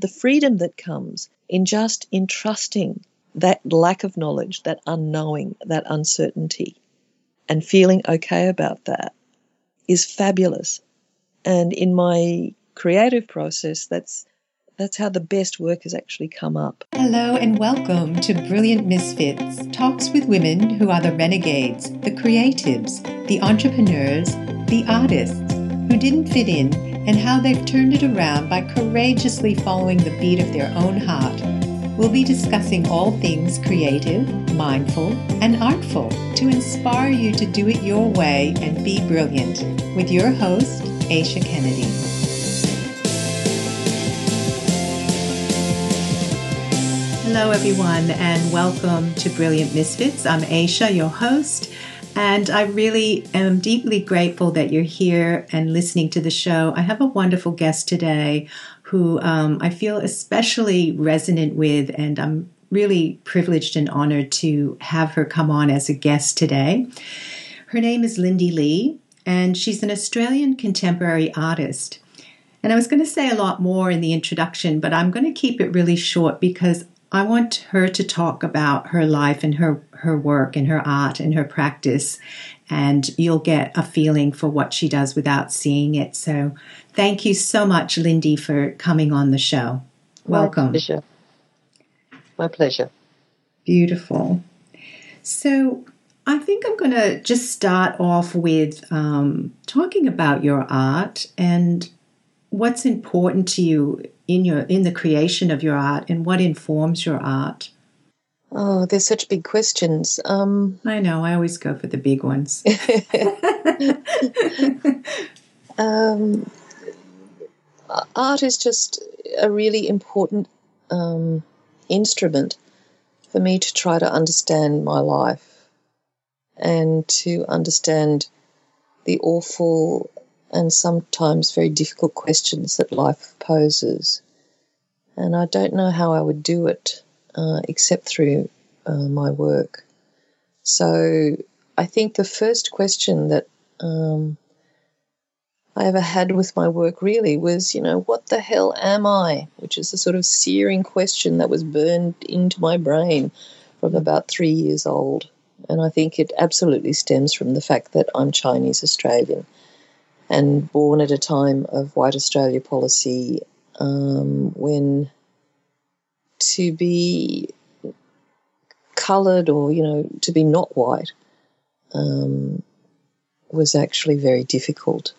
The freedom that comes in just entrusting that lack of knowledge, that unknowing, that uncertainty, and feeling okay about that is fabulous. And in my creative process, that's that's how the best work has actually come up. Hello and welcome to Brilliant Misfits, talks with women who are the renegades, the creatives, the entrepreneurs, the artists who didn't fit in and how they've turned it around by courageously following the beat of their own heart. We'll be discussing all things creative, mindful, and artful to inspire you to do it your way and be brilliant with your host, Aisha Kennedy. Hello, everyone, and welcome to Brilliant Misfits. I'm Aisha, your host, and I really am deeply grateful that you're here and listening to the show. I have a wonderful guest today who um, I feel especially resonant with, and I'm really privileged and honored to have her come on as a guest today. Her name is Lindy Lee, and she's an Australian contemporary artist. And I was going to say a lot more in the introduction, but I'm going to keep it really short because I want her to talk about her life and her, her work and her art and her practice, and you'll get a feeling for what she does without seeing it. So, thank you so much, Lindy, for coming on the show. Welcome. My pleasure. My pleasure. Beautiful. So, I think I'm going to just start off with um, talking about your art and what's important to you in your in the creation of your art and what informs your art? Oh, there's such big questions. Um, I know. I always go for the big ones. um, art is just a really important um, instrument for me to try to understand my life and to understand the awful and sometimes very difficult questions that life poses. And I don't know how I would do it uh, except through uh, my work. So I think the first question that um, I ever had with my work really was, you know, what the hell am I? Which is a sort of searing question that was burned into my brain from about three years old. And I think it absolutely stems from the fact that I'm Chinese Australian and born at a time of white Australia policy um, when to be coloured or, you know, to be not white um, was actually very difficult.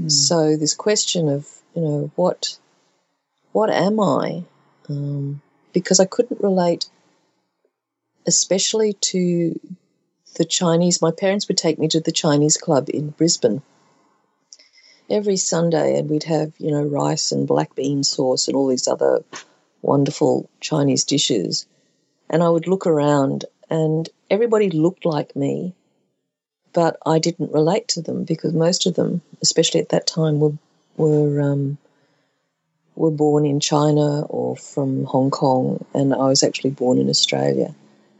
Mm. So this question of, you know, what what am I? Um, because I couldn't relate, especially to the Chinese, my parents would take me to the Chinese club in Brisbane every Sunday, and we'd have, you know, rice and black bean sauce and all these other wonderful Chinese dishes. And I would look around, and everybody looked like me, but I didn't relate to them because most of them, especially at that time, were were um, were born in China or from Hong Kong, and I was actually born in Australia.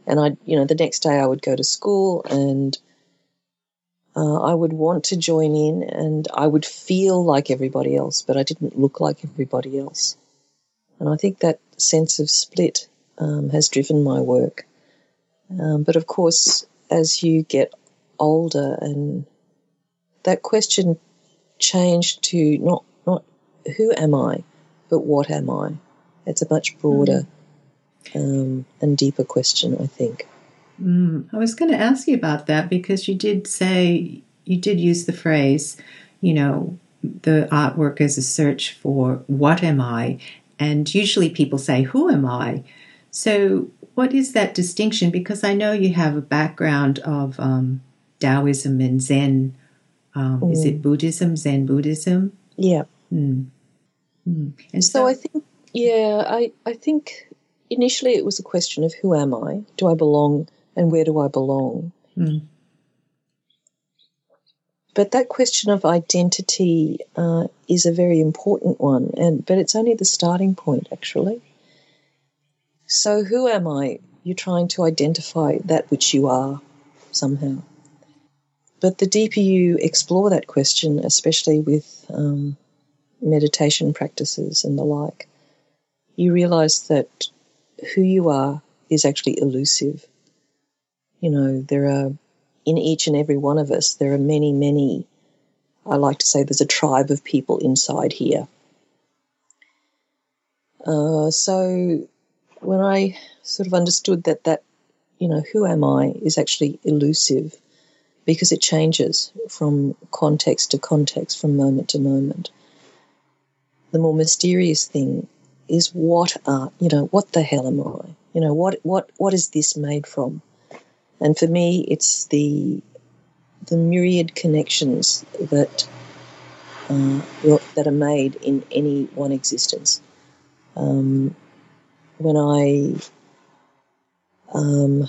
And I, you know, the next day I would go to school and uh, I would want to join in and I would feel like everybody else, but I didn't look like everybody else. And I think that sense of split um, has driven my work. Um, but of course, as you get older, and that question changed to not not who am I, but what am I? It's a much broader mm um, and deeper question, I think. Mm, I was going to ask you about that because you did say, you did use the phrase, you know, the artwork as a search for what am I? And usually people say, who am I? So, what is that distinction? Because I know you have a background of um, Taoism and Zen. Um, mm. Is it mm. Buddhism, Zen Buddhism? Yeah. Mm. Mm. And so, so I think, yeah, I, I think initially it was a question of who am I? Do I belong and where do I belong? Mm. But that question of identity uh, is a very important one, and but it's only the starting point actually. So who am I? You're trying to identify that which you are somehow. But the deeper you explore that question, especially with um, meditation practices and the like, you realize that who you are is actually elusive. You know, there are, in each and every one of us, there are many, many, I like to say there's a tribe of people inside here. Uh, so when I sort of understood that that, you know, who am I is actually elusive because it changes from context to context, from moment to moment. The more mysterious thing is what are, you know, what the hell am I? You know, what, what, what is this made from? And for me, it's the, the myriad connections that, uh, that are made in any one existence. Um, when I um,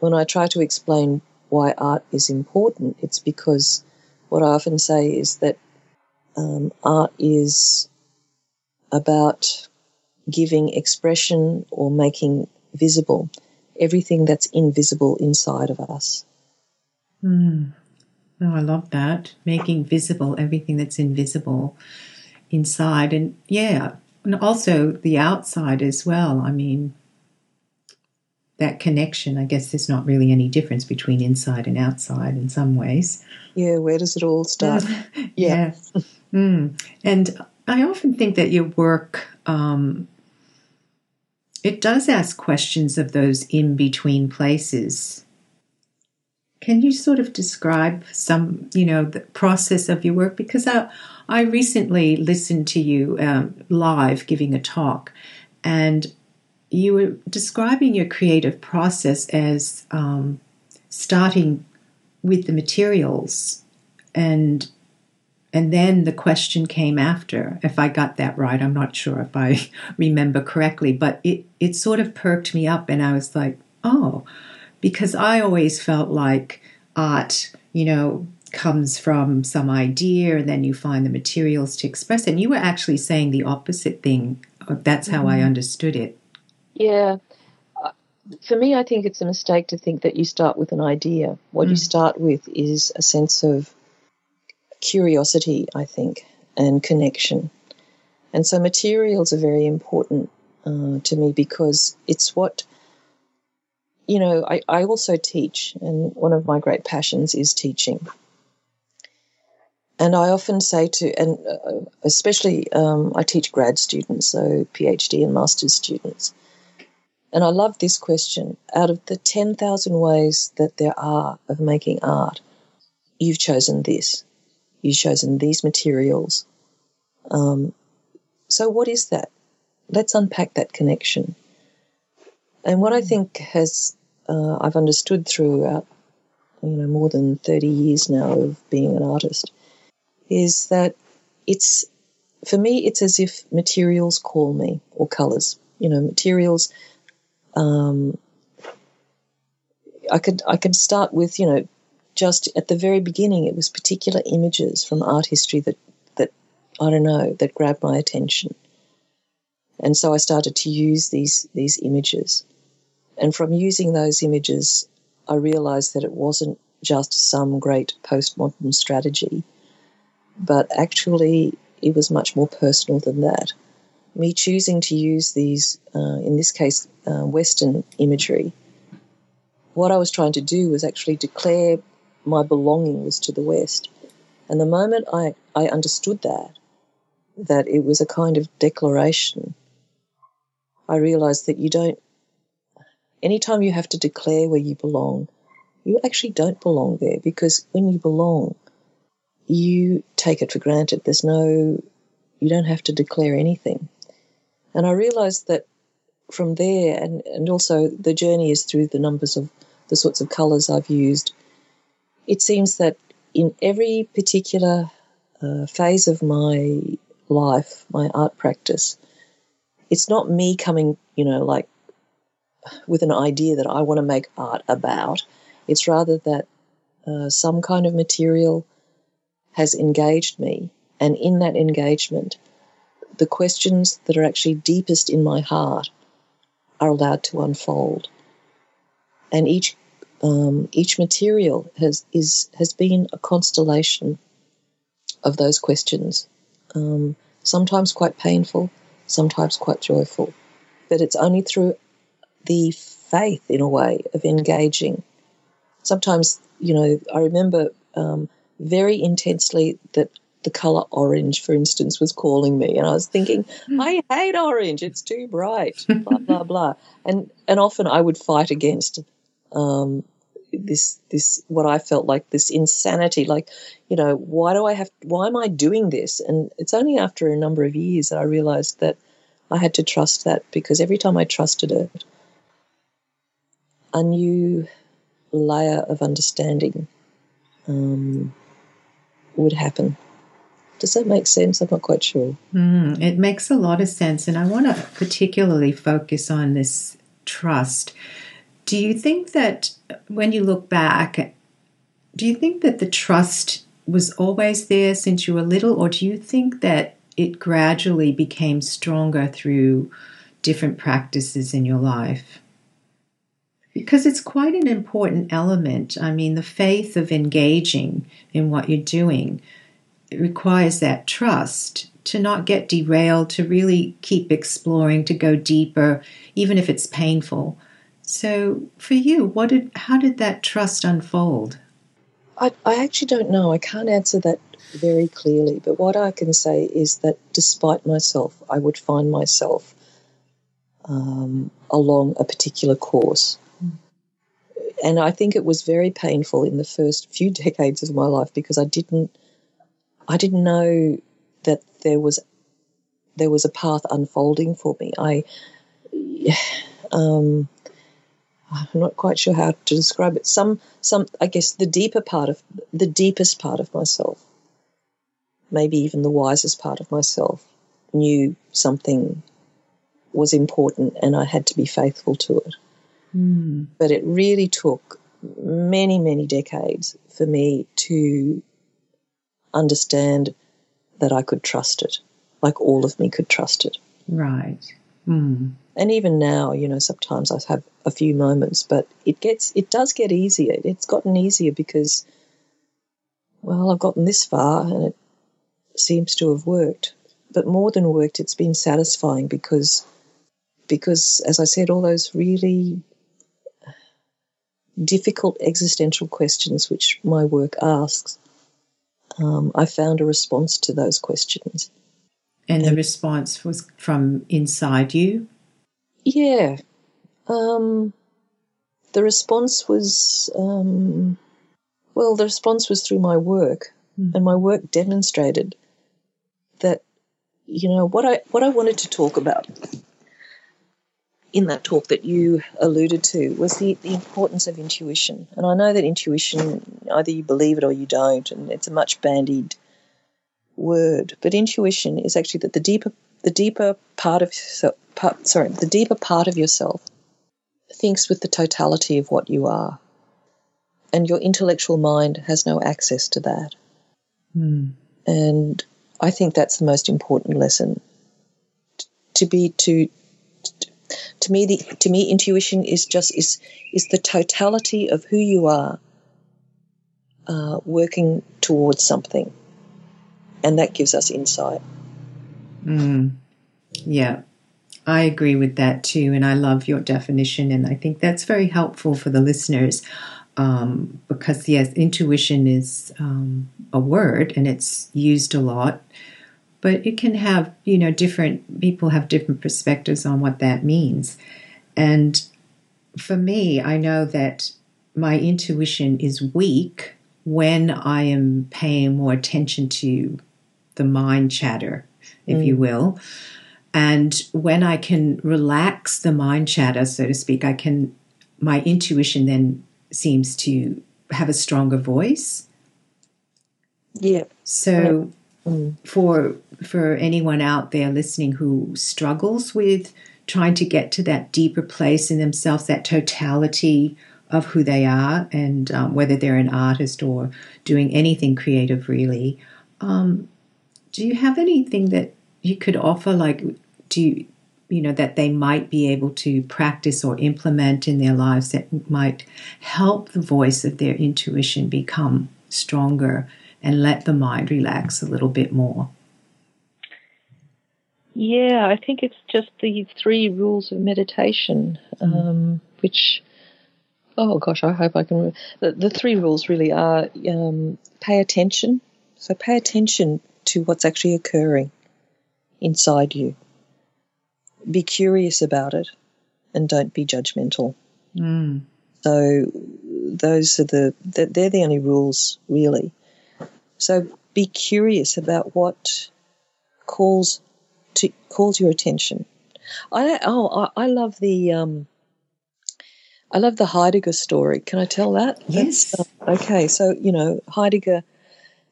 when I try to explain why art is important, it's because what I often say is that um, art is about giving expression or making visible everything that's invisible inside of us. Mm. Oh, I love that. Making visible everything that's invisible inside. And yeah, and also the outside as well. I mean, that connection, I guess there's not really any difference between inside and outside in some ways. Yeah, where does it all start? yeah. yeah. Mm. And I often think that your work, um, it does ask questions of those in between places. Can you sort of describe some, you know, the process of your work? Because I, I recently listened to you um, live giving a talk, and you were describing your creative process as um, starting with the materials and and then the question came after if i got that right i'm not sure if i remember correctly but it it sort of perked me up and i was like oh because i always felt like art you know comes from some idea and then you find the materials to express it and you were actually saying the opposite thing that's how mm-hmm. i understood it yeah. Uh, for me, I think it's a mistake to think that you start with an idea. What mm. you start with is a sense of curiosity, I think, and connection. And so materials are very important uh, to me because it's what, you know, I, I also teach, and one of my great passions is teaching. And I often say to, and uh, especially um, I teach grad students, so PhD and master's students. And I love this question. Out of the 10,000 ways that there are of making art, you've chosen this. You've chosen these materials. Um, so, what is that? Let's unpack that connection. And what I think has uh, I've understood throughout you know more than 30 years now of being an artist is that it's for me it's as if materials call me or colors you know materials um, I could I could start with you know just at the very beginning it was particular images from art history that that I don't know that grabbed my attention, and so I started to use these these images, and from using those images, I realized that it wasn't just some great postmodern strategy, but actually it was much more personal than that. Me choosing to use these, uh, in this case, uh, Western imagery, what I was trying to do was actually declare my belonging was to the West. And the moment I, I understood that, that it was a kind of declaration, I realized that you don't, anytime you have to declare where you belong, you actually don't belong there because when you belong, you take it for granted. There's no, you don't have to declare anything. And I realized that from there, and, and also the journey is through the numbers of the sorts of colors I've used, it seems that in every particular uh, phase of my life, my art practice, it's not me coming, you know, like with an idea that I want to make art about. It's rather that uh, some kind of material has engaged me, and in that engagement, the questions that are actually deepest in my heart are allowed to unfold. And each um, each material has is has been a constellation of those questions um, sometimes quite painful, sometimes quite joyful. But it's only through the faith, in a way, of engaging. Sometimes, you know, I remember um, very intensely that the color orange, for instance, was calling me, and I was thinking, hmm. I hate orange; it's too bright. blah blah blah, and and often I would fight against um, this this what I felt like this insanity. Like, you know, why do I have? Why am I doing this? And it's only after a number of years that I realized that I had to trust that because every time I trusted it, a new layer of understanding um, would happen. Does that make sense? I'm not quite sure. Mm, it makes a lot of sense. And I want to particularly focus on this trust. Do you think that when you look back, do you think that the trust was always there since you were little, or do you think that it gradually became stronger through different practices in your life? Because it's quite an important element. I mean, the faith of engaging in what you're doing requires that trust to not get derailed, to really keep exploring, to go deeper, even if it's painful. So, for you, what did how did that trust unfold? I, I actually don't know. I can't answer that very clearly. But what I can say is that despite myself, I would find myself um, along a particular course. And I think it was very painful in the first few decades of my life because I didn't I didn't know that there was there was a path unfolding for me. I um, I'm not quite sure how to describe it. Some some I guess the deeper part of the deepest part of myself, maybe even the wisest part of myself, knew something was important and I had to be faithful to it. Mm. But it really took many, many decades for me to understand that I could trust it, like all of me could trust it. Right. Mm. And even now, you know, sometimes I have a few moments, but it gets, it does get easier. It's gotten easier because, well, I've gotten this far and it seems to have worked. But more than worked, it's been satisfying because, because as I said, all those really difficult existential questions which my work asks um, I found a response to those questions. And, and the response was from inside you? Yeah. Um, the response was, um, well, the response was through my work. Mm. And my work demonstrated that, you know, what I, what I wanted to talk about in that talk that you alluded to was the, the importance of intuition. And I know that intuition, either you believe it or you don't, and it's a much bandied word. But intuition is actually that the deeper the deeper part of yourself, part, sorry, the deeper part of yourself thinks with the totality of what you are, and your intellectual mind has no access to that. Mm. And I think that's the most important lesson to be to to me the to me intuition is just is is the totality of who you are uh, working towards something and that gives us insight mm. yeah i agree with that too and i love your definition and i think that's very helpful for the listeners um, because yes intuition is um, a word and it's used a lot but it can have, you know, different people have different perspectives on what that means. And for me, I know that my intuition is weak when I am paying more attention to the mind chatter, if mm. you will. And when I can relax the mind chatter, so to speak, I can, my intuition then seems to have a stronger voice. Yeah. So mm. for for anyone out there listening who struggles with trying to get to that deeper place in themselves, that totality of who they are, and um, whether they're an artist or doing anything creative, really. Um, do you have anything that you could offer? Like, do you, you know, that they might be able to practice or implement in their lives that might help the voice of their intuition become stronger and let the mind relax a little bit more? Yeah, I think it's just the three rules of meditation, um, mm. which, oh gosh, I hope I can. Remember. The, the three rules really are um, pay attention. So pay attention to what's actually occurring inside you. Be curious about it and don't be judgmental. Mm. So those are the they're the only rules really. So be curious about what calls to calls your attention. I oh I, I love the um, I love the Heidegger story. Can I tell that? Yes. Uh, okay, so you know Heidegger,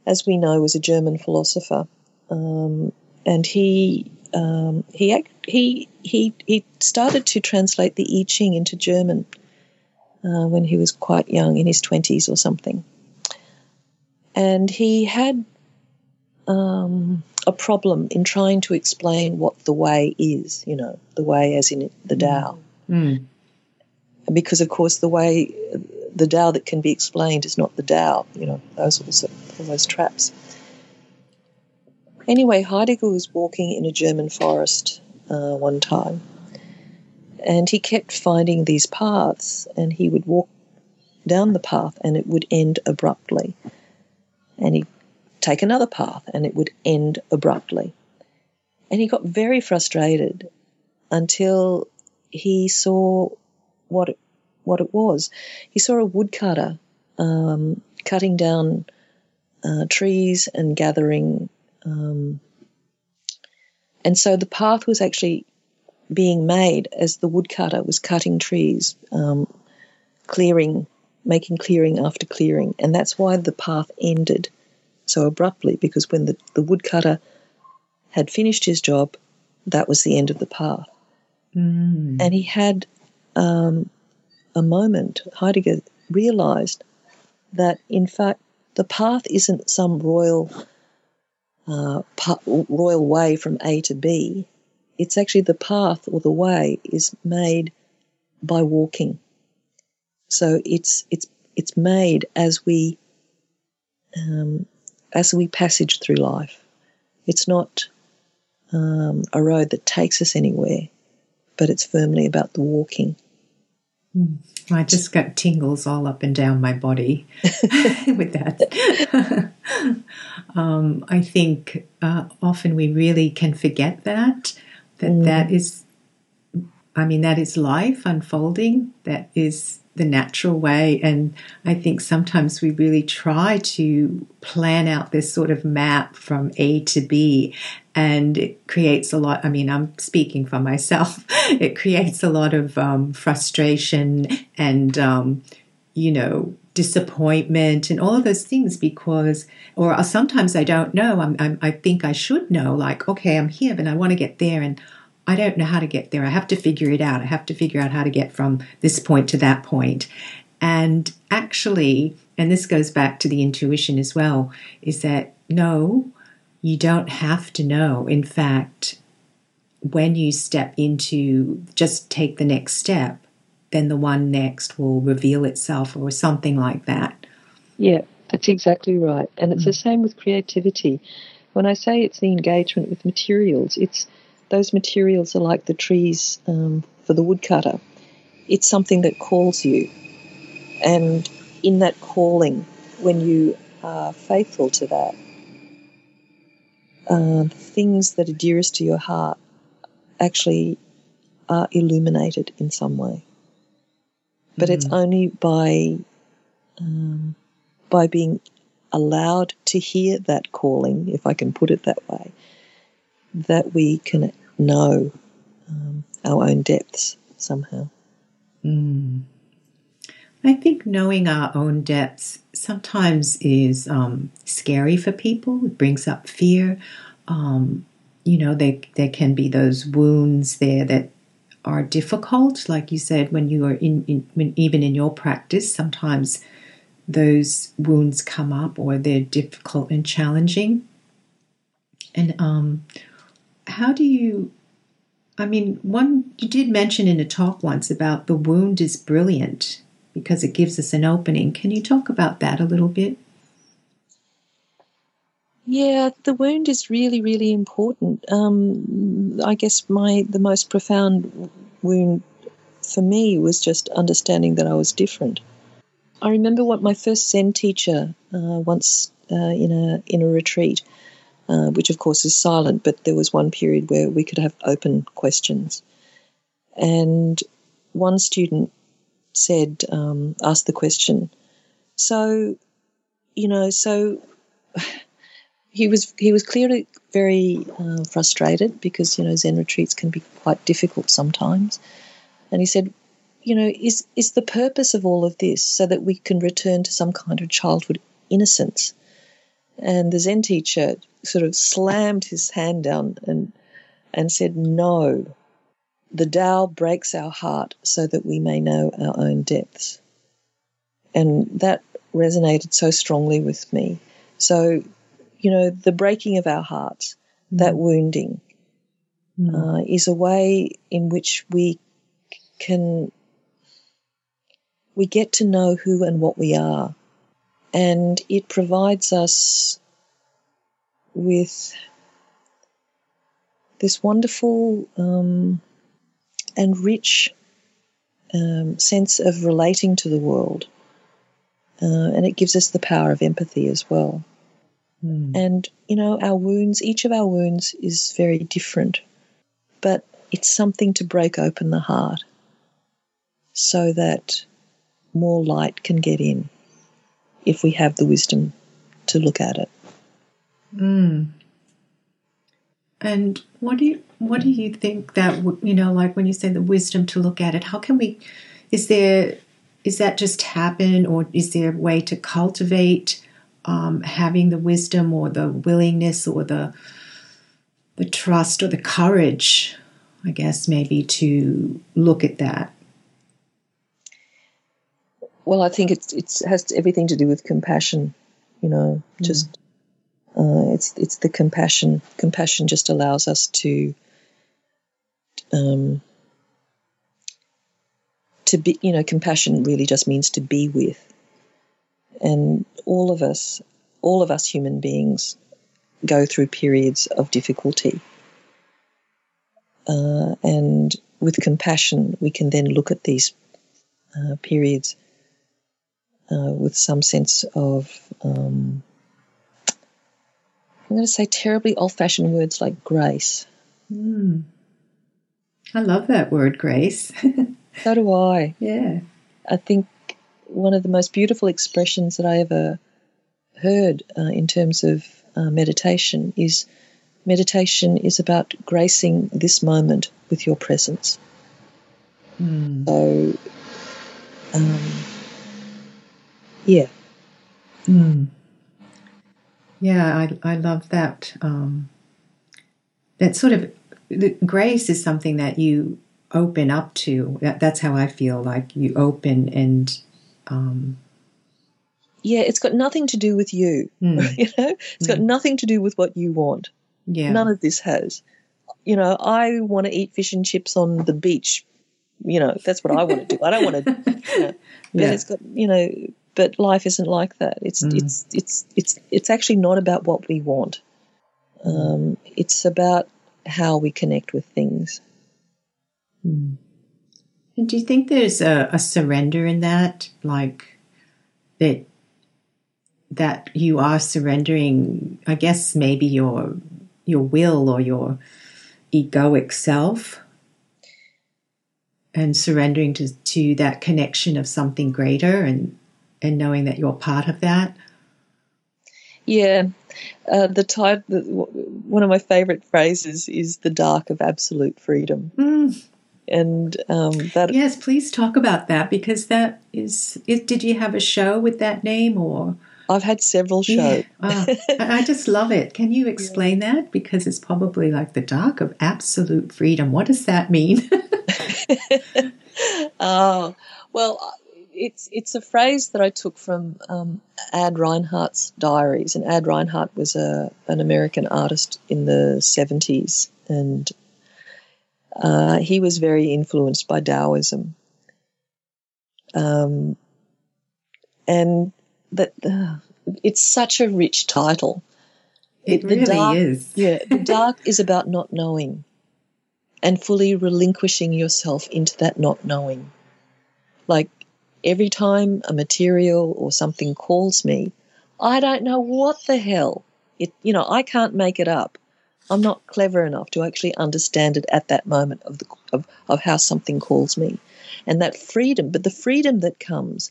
as we know, was a German philosopher, um, and he um, he he he he started to translate the I Ching into German uh, when he was quite young, in his twenties or something, and he had um, a problem in trying to explain what the way is, you know, the way as in the Tao. Mm. Because, of course, the way, the Tao that can be explained is not the Tao, you know, those also all those traps. Anyway, Heidegger was walking in a German forest uh, one time, and he kept finding these paths, and he would walk down the path, and it would end abruptly. And he'd take another path and it would end abruptly. And he got very frustrated until he saw what what it was. He saw a woodcutter um, cutting down uh, trees and gathering. Um, and so the path was actually being made as the woodcutter was cutting trees, um, clearing, making clearing after clearing. And that's why the path ended so abruptly because when the, the woodcutter had finished his job, that was the end of the path. Mm. And he had um, a moment, Heidegger realized that in fact the path isn't some royal uh, pa- royal way from A to B. It's actually the path or the way is made by walking. So it's it's it's made as we um, as we passage through life. It's not um, a road that takes us anywhere, but it's firmly about the walking. Hmm. I just got tingles all up and down my body with that. um, I think uh, often we really can forget that, that mm. that is, I mean, that is life unfolding. That is the natural way. And I think sometimes we really try to plan out this sort of map from A to B. And it creates a lot. I mean, I'm speaking for myself. It creates a lot of um, frustration and, um, you know, disappointment and all of those things because, or sometimes I don't know. I'm, I'm, I think I should know, like, okay, I'm here, but I want to get there. And I don't know how to get there. I have to figure it out. I have to figure out how to get from this point to that point. And actually, and this goes back to the intuition as well, is that no, you don't have to know. In fact, when you step into just take the next step, then the one next will reveal itself or something like that. Yeah, that's exactly right. And it's mm. the same with creativity. When I say it's the engagement with materials, it's those materials are like the trees um, for the woodcutter. It's something that calls you. And in that calling, when you are faithful to that, uh, things that are dearest to your heart actually are illuminated in some way. But mm-hmm. it's only by um, by being allowed to hear that calling, if I can put it that way, that we can know um, our own depths somehow. Mm. I think knowing our own depths sometimes is um, scary for people. It brings up fear. Um, you know, there, there can be those wounds there that are difficult. Like you said, when you are in, in when, even in your practice, sometimes those wounds come up or they're difficult and challenging. And um, how do you I mean, one you did mention in a talk once about the wound is brilliant because it gives us an opening. Can you talk about that a little bit? Yeah, the wound is really, really important. Um, I guess my the most profound wound for me was just understanding that I was different. I remember what my first Zen teacher uh, once uh, in a in a retreat, uh, which of course is silent, but there was one period where we could have open questions, and one student said, um, asked the question, so, you know, so he was he was clearly very uh, frustrated because you know Zen retreats can be quite difficult sometimes, and he said, you know, is is the purpose of all of this so that we can return to some kind of childhood innocence? And the Zen teacher sort of slammed his hand down and and said, No, the Tao breaks our heart so that we may know our own depths. And that resonated so strongly with me. So, you know, the breaking of our hearts, mm. that wounding, mm. uh, is a way in which we can we get to know who and what we are. And it provides us with this wonderful um, and rich um, sense of relating to the world. Uh, and it gives us the power of empathy as well. Mm. And, you know, our wounds, each of our wounds is very different, but it's something to break open the heart so that more light can get in if we have the wisdom to look at it. Mm. And what do you what do you think that you know like when you say the wisdom to look at it how can we is there is that just happen or is there a way to cultivate um, having the wisdom or the willingness or the the trust or the courage I guess maybe to look at that well, I think it's it has everything to do with compassion. You know, mm. just uh, it's it's the compassion. Compassion just allows us to um, to be. You know, compassion really just means to be with, and all of us, all of us human beings, go through periods of difficulty. Uh, and with compassion, we can then look at these uh, periods uh, with some sense of, um, I'm going to say terribly old fashioned words like grace. Mm. I love that word, grace. so do I. Yeah. I think one of the most beautiful expressions that I ever heard uh, in terms of uh, meditation is meditation is about gracing this moment with your presence. Mm. So, um, yeah. Mm. Yeah, I, I love that. Um, that sort of grace is something that you open up to. That, that's how I feel like you open and. Um, yeah, it's got nothing to do with you. Mm. you know, it's mm. got nothing to do with what you want. Yeah, none of this has. You know, I want to eat fish and chips on the beach. You know, that's what I want to do. I don't want to. You know, but yeah. it's got you know but life isn't like that. It's mm. it's it's it's it's actually not about what we want. Um, it's about how we connect with things. Mm. And do you think there's a, a surrender in that, like that that you are surrendering? I guess maybe your your will or your egoic self and surrendering to, to that connection of something greater and and knowing that you're part of that? Yeah, uh, the type. The, one of my favourite phrases is the dark of absolute freedom. Mm. And um, that yes, please talk about that because that is, is. Did you have a show with that name or? I've had several shows. Yeah. I just love it. Can you explain yeah. that? Because it's probably like the dark of absolute freedom. What does that mean? oh, well, it's it's a phrase that I took from um, Ad Reinhardt's diaries, and Ad Reinhardt was a an American artist in the seventies, and uh, he was very influenced by Taoism. Um, and that uh, it's such a rich title It the really dark, is. Yeah, the dark is about not knowing and fully relinquishing yourself into that not knowing. Like every time a material or something calls me, I don't know what the hell. It, you know, I can't make it up. I'm not clever enough to actually understand it at that moment of the of, of how something calls me, and that freedom. But the freedom that comes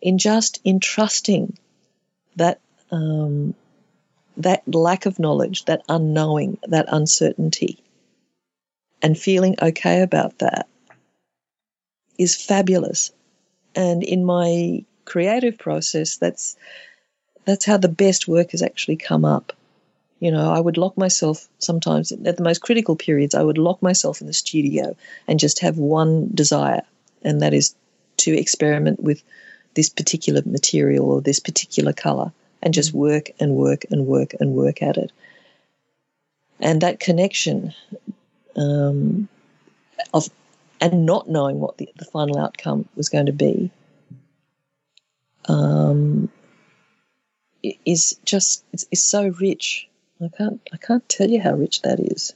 in just entrusting that um, that lack of knowledge, that unknowing, that uncertainty, and feeling okay about that is fabulous. And in my creative process, that's that's how the best work has actually come up. You know, I would lock myself sometimes at the most critical periods, I would lock myself in the studio and just have one desire, and that is to experiment with this particular material or this particular color and just work and work and work and work at it. And that connection um, of and not knowing what the, the final outcome was going to be um, is just is, is so rich. I can't I can't tell you how rich that is.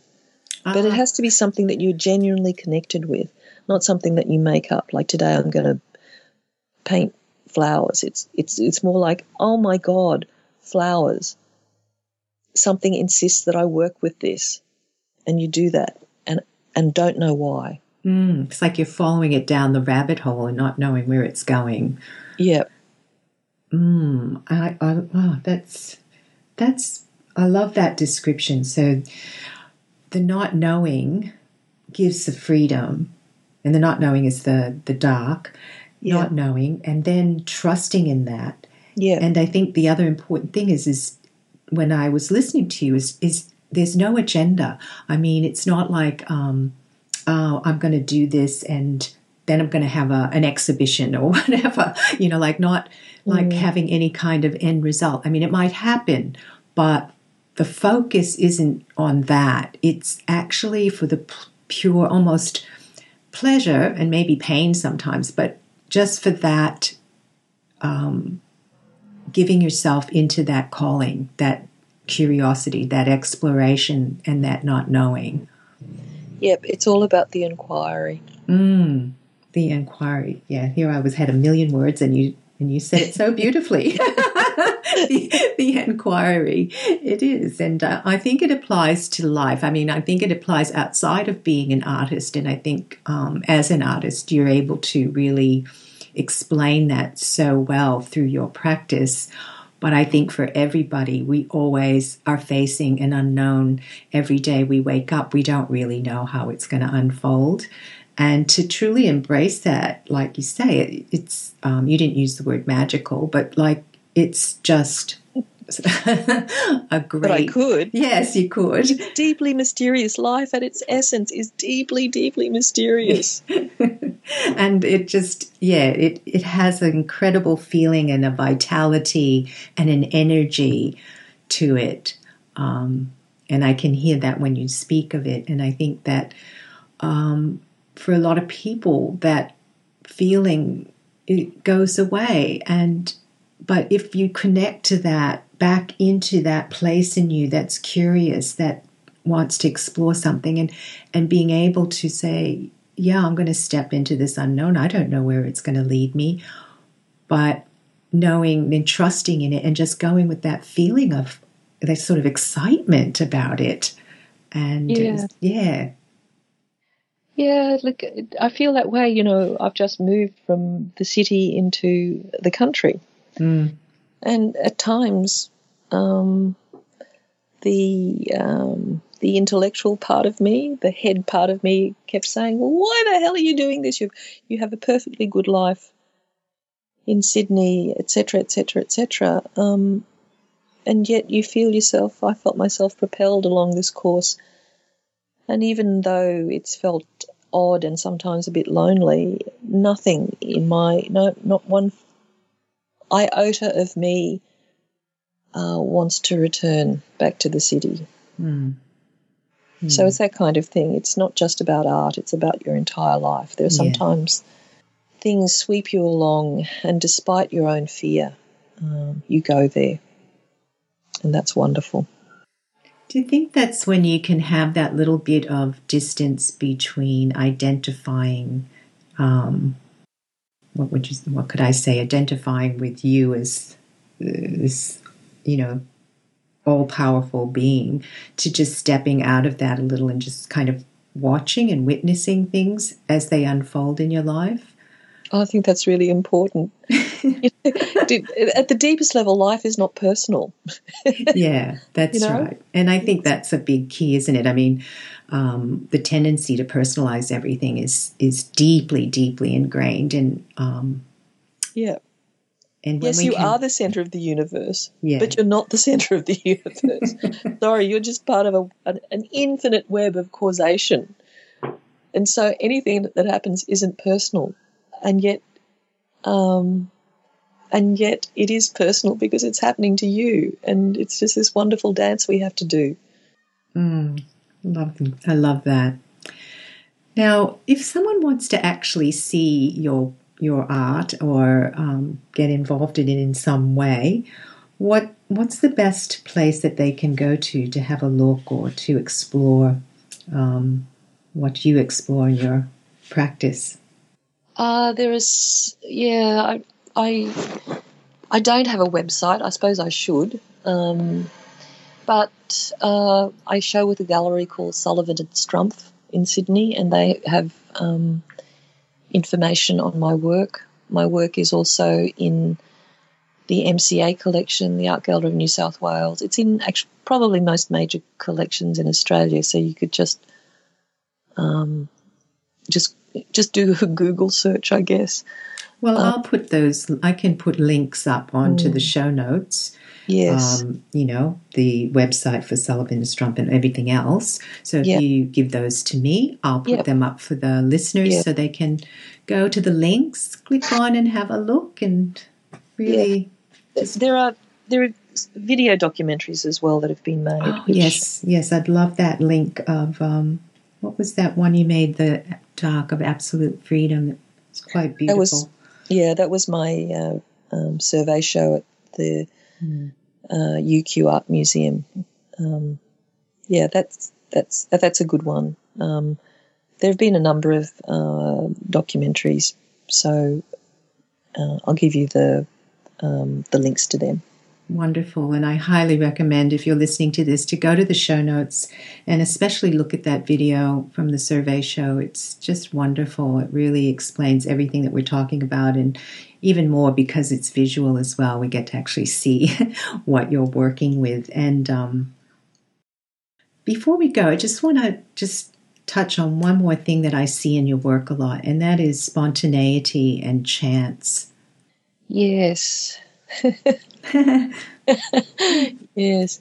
But it Ah. has to be something that you're genuinely connected with, not something that you make up. Like today, I'm going to paint flowers. It's it's it's more like, oh my god, flowers. Something insists that I work with this, and you do that, and and don't know why. Mm, it's like you're following it down the rabbit hole and not knowing where it's going. Yeah, Mm, I, I, oh, that's that's. I love that description. So, the not knowing gives the freedom, and the not knowing is the the dark. Yeah. Not knowing, and then trusting in that. yeah, And I think the other important thing is is when I was listening to you is is there's no agenda. I mean, it's not like um, oh, I'm going to do this and then I'm going to have a, an exhibition or whatever. You know, like not like having any kind of end result. I mean, it might happen, but the focus isn't on that. It's actually for the p- pure, almost pleasure and maybe pain sometimes, but just for that um, giving yourself into that calling, that curiosity, that exploration, and that not knowing. Yep. It's all about the inquiry. Mm, the inquiry. Yeah, here I was had a million words, and you and you said it so beautifully. the, the inquiry. It is, and uh, I think it applies to life. I mean, I think it applies outside of being an artist, and I think um, as an artist, you're able to really explain that so well through your practice. But I think for everybody, we always are facing an unknown. Every day we wake up, we don't really know how it's going to unfold. And to truly embrace that, like you say, it, it's, um, you didn't use the word magical, but like it's just a great. But I could. Yes, you could. Deeply mysterious. Life at its essence is deeply, deeply mysterious. and it just yeah it, it has an incredible feeling and a vitality and an energy to it um, and i can hear that when you speak of it and i think that um, for a lot of people that feeling it goes away and but if you connect to that back into that place in you that's curious that wants to explore something and and being able to say yeah i'm going to step into this unknown. I don't know where it's going to lead me. But knowing and trusting in it and just going with that feeling of that sort of excitement about it. And was- yeah. Yeah, look, I feel that way. You know, I've just moved from the city into the country, Mm. And at times, um, the um, the intellectual part of me, the head part of me, kept saying, "Well, why the hell are you doing this? You you have a perfectly good life in Sydney, etc., etc., etc." And yet, you feel yourself. I felt myself propelled along this course and even though it's felt odd and sometimes a bit lonely, nothing in my no not one iota of me uh, wants to return back to the city. Mm. So it's that kind of thing. It's not just about art; it's about your entire life. There are Yeah. sometimes things sweep you along, and despite your own fear, um, you go there, and that's wonderful. Do you think that's when you can have that little bit of distance between identifying, um, what would you, what could I say, identifying with you as this, you know, all powerful being, to just stepping out of that a little and just kind of watching and witnessing things as they unfold in your life? I think that's really important. At the deepest level, life is not personal. yeah, that's you know? right. And I think that's a big key, isn't it? I mean, um, the tendency to personalize everything is is deeply, deeply ingrained And Um, yeah. And yes, you can, are the center of the universe, yeah. but you're not the center of the universe. Sorry, you're just part of a, an, an infinite web of causation. And so anything that happens isn't personal and yet um, and yet it is personal because it's happening to you and it's just this wonderful dance we have to do. Mm, love i love that. Now if someone wants to actually see your your art or um, get involved in it in some way what what's the best place that they can go to to have a look or to explore um, what you explore in your practice uh, there is, yeah, I, I, I don't have a website. I suppose I should. Um, but uh, I show with a gallery called Sullivan and Strumpf in Sydney, and they have um, information on my work. My work is also in the MCA collection, the Art Gallery of New South Wales. It's in actually probably most major collections in Australia, so you could just um, just just do a Google search, I guess. Well, um, I'll put those. I can put links up onto mm, the show notes. Yes. Um, you know, the website for Sullivan and Strumpf and everything else. So if yep. you give those to me, I'll put yep. them up for the listeners yep. so they can go to the links, click on and have a look and really. Just... There are there are video documentaries as well that have been made. Oh, which... Yes, yes, I'd love that link of um, what was that one you made? The talk of absolute freedom. It's quite beautiful. That was, yeah, that was my uh, um, survey show at the mm. uh, UQ Art Museum. Um, yeah, that's that's that's a good one. Um, there have been a number of uh, documentaries, so uh, I'll give you the um, the links to them. Wonderful. And I highly recommend, if you're listening to this, to go to the show notes and especially look at that video from the survey show. It's just wonderful. It really explains everything that we're talking about and even more because it's visual as well. We get to actually see what you're working with. And um, before we go, I just want to just touch on one more thing that I see in your work a lot, and that is spontaneity and chance. Yes. yes.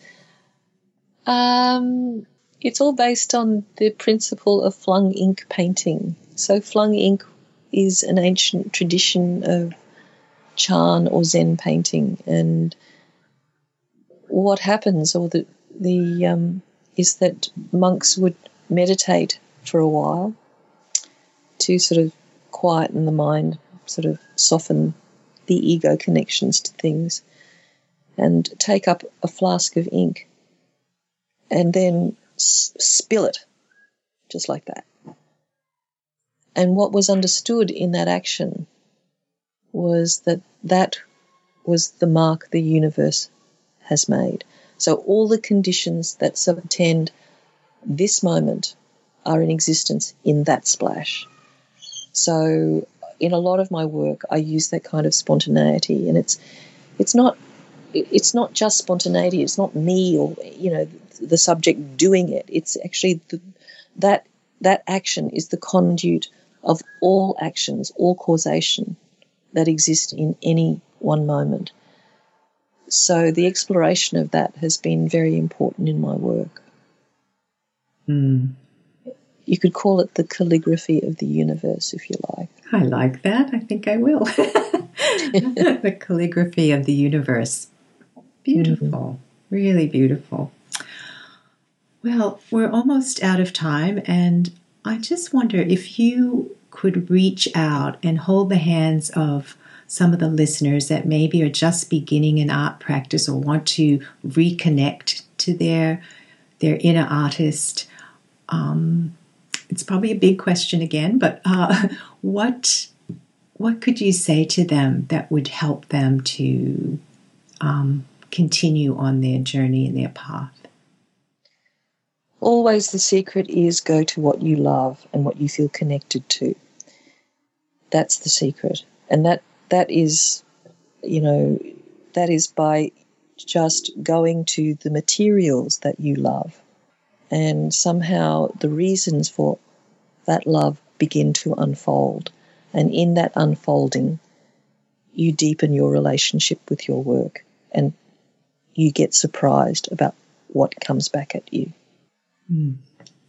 Um, it's all based on the principle of flung ink painting. So, flung ink is an ancient tradition of Chan or Zen painting, and what happens, or the the um, is that monks would meditate for a while to sort of quieten the mind, sort of soften the ego connections to things and take up a flask of ink and then s- spill it just like that. And what was understood in that action was that that was the mark the universe has made. So all the conditions that subtend this moment are in existence in that splash. So in a lot of my work, I use that kind of spontaneity, and it's it's not it's not just spontaneity. It's not me or you know the subject doing it. It's actually the, that that action is the conduit of all actions, all causation that exist in any one moment. So the exploration of that has been very important in my work. Mm. You could call it the calligraphy of the universe, if you like. I like that. I think I will. the calligraphy of the universe. Beautiful. Mm-hmm. Really beautiful. Well, we're almost out of time, and I just wonder if you could reach out and hold the hands of some of the listeners that maybe are just beginning an art practice or want to reconnect to their their inner artist, um, it's probably a big question again, but uh, what what could you say to them that would help them to um, continue on their journey and their path? Always the secret is go to what you love and what you feel connected to. That's the secret. And that that is you know that is by just going to the materials that you love. And somehow the reasons for that love begin to unfold. And in that unfolding, you deepen your relationship with your work and you get surprised about what comes back at you. Mm.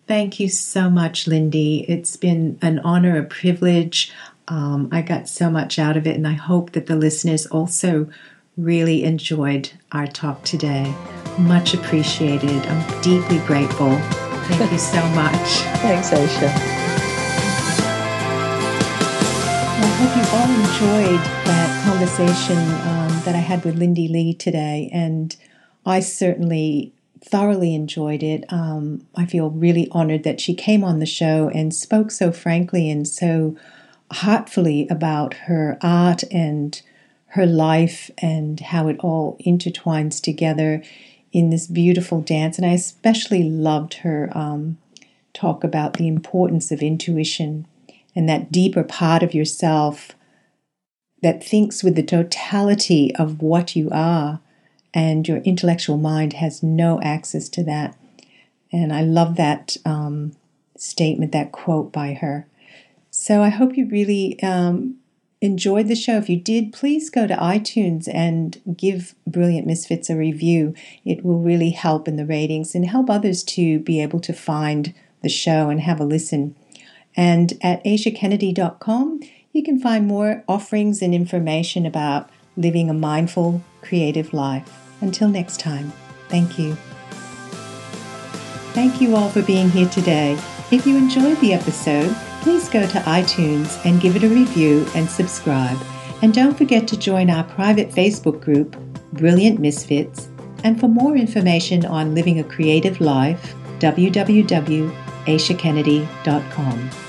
Thank you so much, Lindy. It's been an honor, a privilege. Um, I got so much out of it, and I hope that the listeners also really enjoyed our talk today. Much appreciated. I'm deeply grateful. Thank you so much. Thanks, Aisha. I hope you all enjoyed that conversation um, that I had with Lindy Lee today, and I certainly thoroughly enjoyed it. Um, I feel really honored that she came on the show and spoke so frankly and so heartfully about her art and her life and how it all intertwines together in this beautiful dance. And I especially loved her um, talk about the importance of intuition and that deeper part of yourself that thinks with the totality of what you are, and your intellectual mind has no access to that. And I love that um, statement, that quote by her. So I hope you really um, enjoyed the show. If you did, please go to iTunes and give Brilliant Misfits a review. It will really help in the ratings and help others to be able to find the show and have a listen. And at aishakennedy.com, you can find more offerings and information about living a mindful, creative life. Until next time, thank you. Thank you all for being here today. If you enjoyed the episode, please go to iTunes and give it a review and subscribe. And don't forget to join our private Facebook group, Brilliant Misfits. And for more information on living a creative life, www.aishakennedy.com.